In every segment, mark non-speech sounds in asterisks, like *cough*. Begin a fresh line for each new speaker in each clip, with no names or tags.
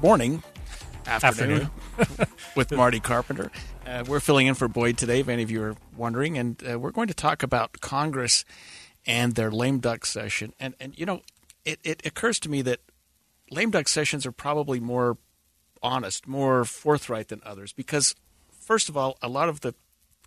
Morning, afternoon, *laughs* with Marty Carpenter. Uh, we're filling in for Boyd today, if any of you are wondering, and uh, we're going to talk about Congress and their lame duck session. And and you know, it, it occurs to me that lame duck sessions are probably more honest, more forthright than others because, first of all, a lot of the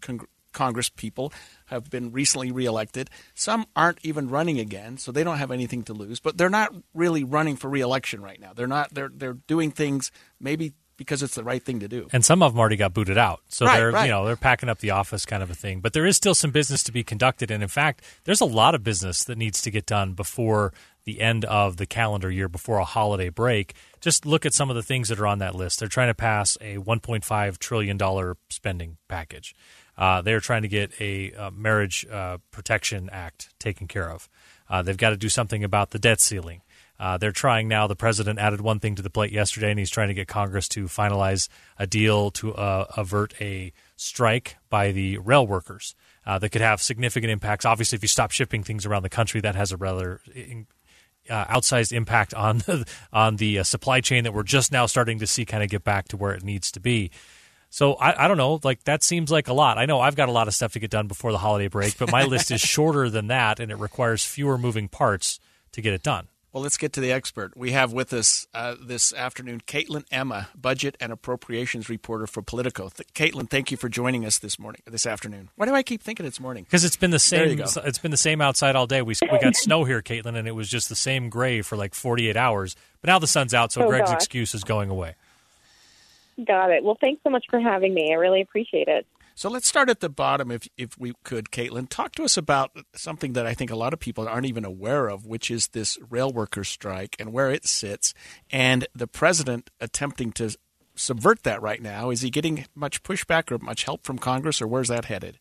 con- Congress people have been recently reelected. Some aren't even running again, so they don't have anything to lose. But they're not really running for reelection right now. They're not. They're they're doing things maybe because it's the right thing to do.
And some of them already got booted out, so
Right,
they're
right.
you know they're packing up the office, kind of a thing. But there is still some business to be conducted, and in fact, there's a lot of business that needs to get done before the end of the calendar year, before a holiday break. Just look at some of the things that are on that list. They're trying to pass a 1.5 trillion dollar spending package. Uh, they're trying to get a uh, marriage uh, protection act taken care of. Uh, they've got to do something about the debt ceiling. Uh, they're trying now. The president added one thing to the plate yesterday, and he's trying to get Congress to finalize a deal to uh, avert a strike by the rail workers that could have significant impacts. Obviously, if you stop shipping things around the country, that has a rather in, uh, outsized impact on *laughs* the, on the uh, supply chain that we're just now starting to see kind of get back to where it needs to be. So I, I don't know, like that seems like a lot. I know I've got a lot of stuff to get done before the holiday break, but my list is *laughs* shorter than that, and it requires fewer moving parts to get it done.
Well, let's get to the expert. We have with us uh, this afternoon Caitlin Emma, budget and appropriations reporter for Politico. Th- Caitlin, thank you for joining us this morning, this afternoon. Why do I keep thinking it's morning?
Because it's been the same. It's been the same outside all day. We we got snow here, Caitlin, and it was just the same gray for like 48 hours. But now the sun's out, so
Oh,
Greg's
gosh.
excuse is going away.
Got it. Well, thanks so much for having me. I really appreciate it.
So let's start at the bottom, if if we could, Caitlin. Talk to us about something that I think a lot of people aren't even aware of, which is this rail workers strike and where it sits, and the president attempting to subvert that right now. Is he getting much pushback or much help from Congress, or where's that headed?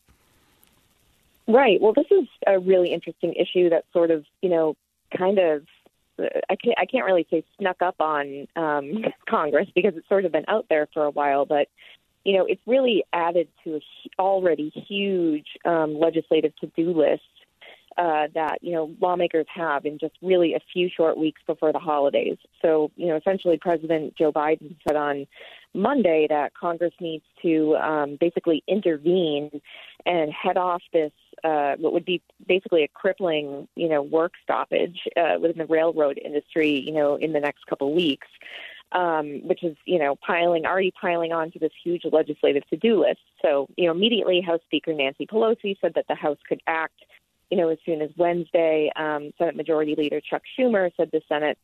Right. Well, this is a really interesting issue that sort of, you know, kind of, I can't, I can't really say snuck up on um, *laughs* Congress because it's sort of been out there for a while, but, you know, it's really added to a already huge um, legislative to-do list uh, that, you know, lawmakers have in just really a few short weeks before the holidays. So, you know, essentially President Joe Biden said on Monday that Congress needs to um, basically intervene and head off this uh, what would be basically a crippling, you know, work stoppage uh, within the railroad industry, you know, in the next couple weeks, um, which is, you know, piling already piling on to this huge legislative to-do list. So, you know, immediately House Speaker Nancy Pelosi said that the House could act, you know, as soon as Wednesday. Um, Senate Majority Leader Chuck Schumer said the Senate,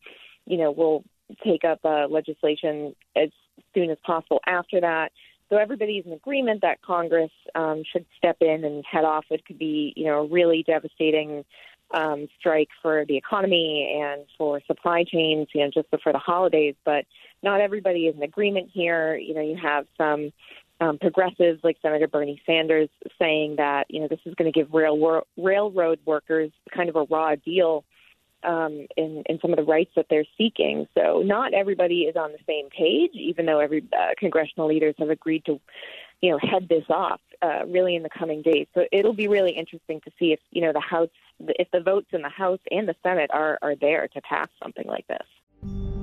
you know, will take up uh, legislation as soon as possible after that. So everybody's in agreement that Congress um, should step in and head off what could be, you know, a really devastating um, strike for the economy and for supply chains, you know, just before the holidays. But not everybody is in agreement here. You know, you have some um, progressives like Senator Bernie Sanders saying that, you know, this is going to give rail, railroad workers kind of a raw deal um, in, in some of the rights that they're seeking. So not everybody is on the same page, even though every uh, congressional leaders have agreed to, you know, head this off uh, really in the coming days. So it'll be really interesting to see if you know the House, if the votes in the House and the Senate are are there to pass something like this.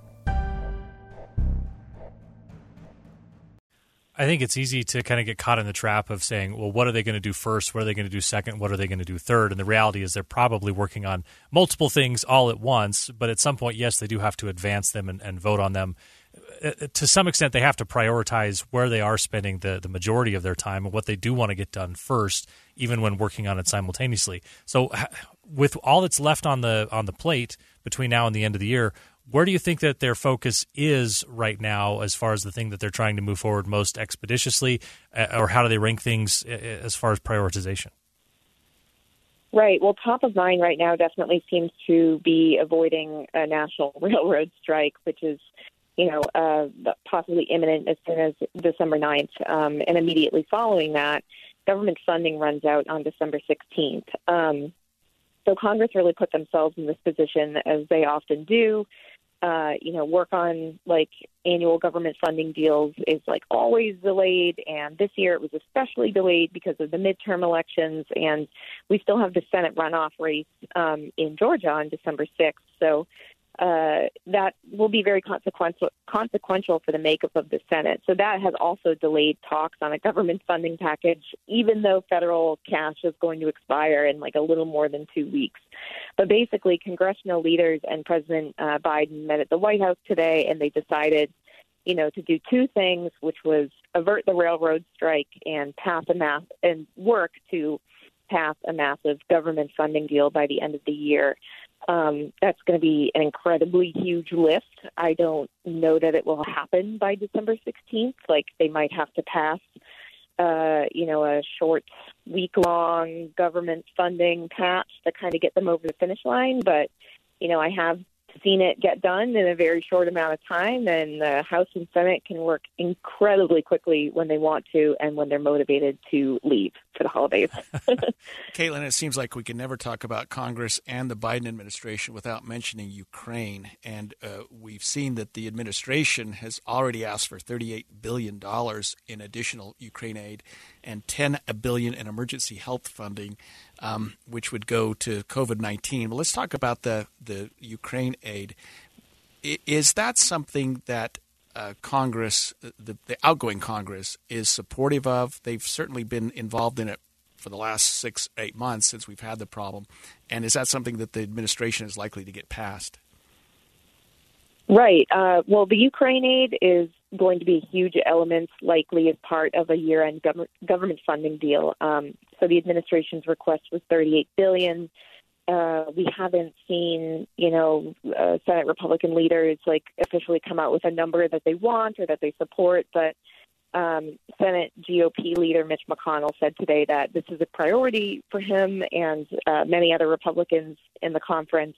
I think it's easy to kind of get caught in the trap of saying, well, what are they going to do first? What are they going to do second? What are they going to do third? And the reality is they're probably working on multiple things all at once. But at some point, yes, they do have to advance them and, and vote on them. Uh, uh, to some extent, they have to prioritize where they are spending the, the majority of their time and what they do want to get done first, even when working on it simultaneously. So, with all that's left on the on the plate between now and the end of the year, where do you think that their focus is right now as far as the thing that they're trying to move forward most expeditiously, uh, or how do they rank things uh, as far as prioritization?
Right. Well, top of mind right now definitely seems to be avoiding a national *laughs* railroad strike, which is, you know, uh, possibly imminent as soon as December 9th. Um, and immediately following that, government funding runs out on December 16th. Um, so Congress really put themselves in this position, as they often do, uh, you know, work on like annual government funding deals is like always delayed. And this year it was especially delayed because of the midterm elections. And we still have the Senate runoff race um, in Georgia on December 6th. So uh, that will be very consequential consequential for the makeup of the Senate. So that has also delayed talks on a government funding package, even though federal cash is going to expire in like a little more than two weeks. But basically, congressional leaders and President uh, Biden met at the White House today, and they decided, you know, to do two things, which was avert the railroad strike and pass a mass and work to pass a massive government funding deal by the end of the year. Um, that's going to be an incredibly huge lift. I don't know that it will happen by December 16th. Like they might have to pass, uh, you know, a short week long government funding patch to kind of get them over the finish line. But, you know, I have seen it get done in a very short amount of time, and the House and Senate can work incredibly quickly when they want to and when they're motivated to leave for the holidays. *laughs*
Caitlin, it seems like we can never talk about Congress and the Biden administration without mentioning Ukraine. And uh, we've seen that the administration has already asked for $38 billion in additional Ukraine aid and 10 billion in emergency health funding um, which would go to COVID 19. But let's talk about the, the Ukraine aid. Is that something that uh, Congress, the, the outgoing Congress, is supportive of? They've certainly been involved in it for the last six, eight months since we've had the problem. And is that something that the administration is likely to get passed?
Right. Uh, well, the Ukraine aid is going to be a huge element, likely as part of a year-end gov- government funding deal. Um, so the administration's request was 38 billion. Uh, we haven't seen, you know, uh, Senate Republican leaders like officially come out with a number that they want or that they support, but um, Senate GOP leader Mitch McConnell said today that this is a priority for him and uh, many other Republicans in the conference.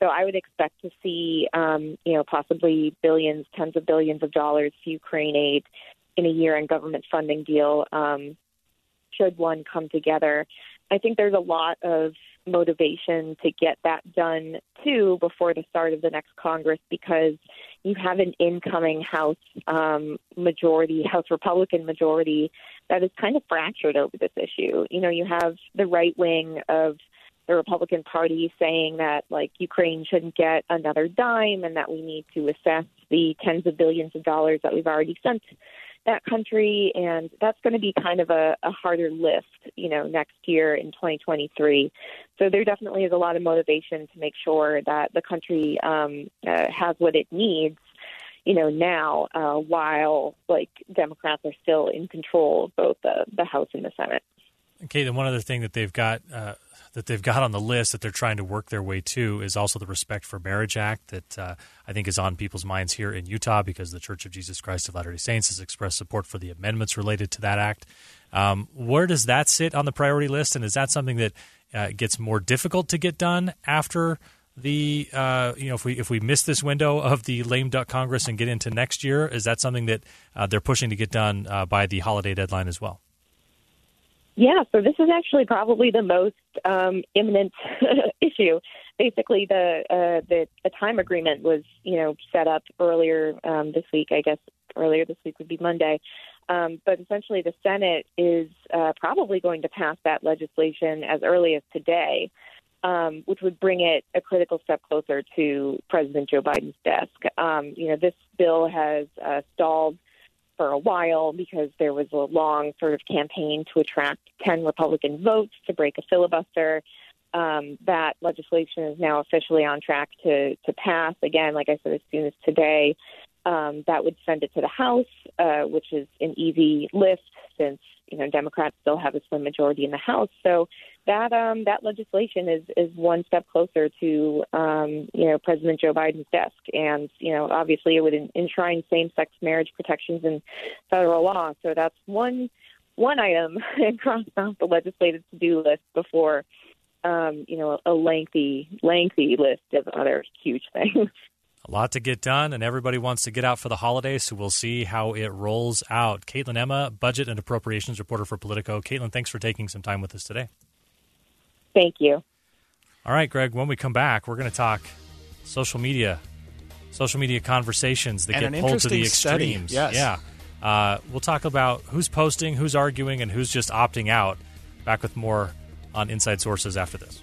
So I would expect to see, um, you know, possibly billions, tens of billions of dollars to Ukraine aid in a year-end government funding deal. Um, should one come together, I think there's a lot of motivation to get that done too before the start of the next Congress because you have an incoming House um, majority, House Republican majority that is kind of fractured over this issue. You know, you have the right wing of the Republican Party saying that like Ukraine shouldn't get another dime and that we need to assess the tens of billions of dollars that we've already sent that country and that's going to be kind of a, a harder lift you know next year in 2023 so there definitely is a lot of motivation to make sure that the country um, uh, has what it needs you know now uh, while like democrats are still in control of both the, the house and the senate.
Okay, then one other thing that they've got uh, that they've got on the list that they're trying to work their way to is also the Respect for Marriage Act that uh, I think is on people's minds here in Utah because the Church of Jesus Christ of Latter Day Saints has expressed support for the amendments related to that act. Um, where does that sit on the priority list, and is that something that uh, gets more difficult to get done after? The uh, you know if we if we miss this window of the lame duck Congress and get into next year, is that something that uh, they're pushing to get done uh, by the holiday deadline as well?
Yeah, so this is actually probably the most um, imminent *laughs* issue. Basically, the uh, the time agreement was you know set up earlier um, this week. I guess earlier this week would be Monday. Um, but essentially, the Senate is uh, probably going to pass that legislation as early as today, um, which would bring it a critical step closer to President Joe Biden's desk. Um, you know, this bill has uh, stalled for a while because there was a long sort of campaign to attract 10 Republican votes to break a filibuster. Um, that legislation is now officially on track to, to pass. Again, like I said, as soon as today, um, that would send it to the House, uh, which is an easy lift since you know Democrats still have a slim majority in the House. So that um, that legislation is is one step closer to um, you know President Joe Biden's desk, and you know obviously it would enshrine same-sex marriage protections in federal law. So that's one one item *laughs* crossed off the legislative to-do list before um, you know a lengthy lengthy list of other huge things. *laughs*
A lot to get done, and everybody wants to get out for the holidays, so we'll see how it rolls out. Caitlin Emma, budget and appropriations reporter for Politico. Caitlin, thanks for taking some time with us today.
Thank you.
All right, Greg, when we come back, we're going to talk social media, social media conversations that
and
get pulled to the
extremes.
Yes. Yeah. Uh, we'll talk about who's posting, who's arguing, and who's just opting out. Back with more on Inside Sources after this.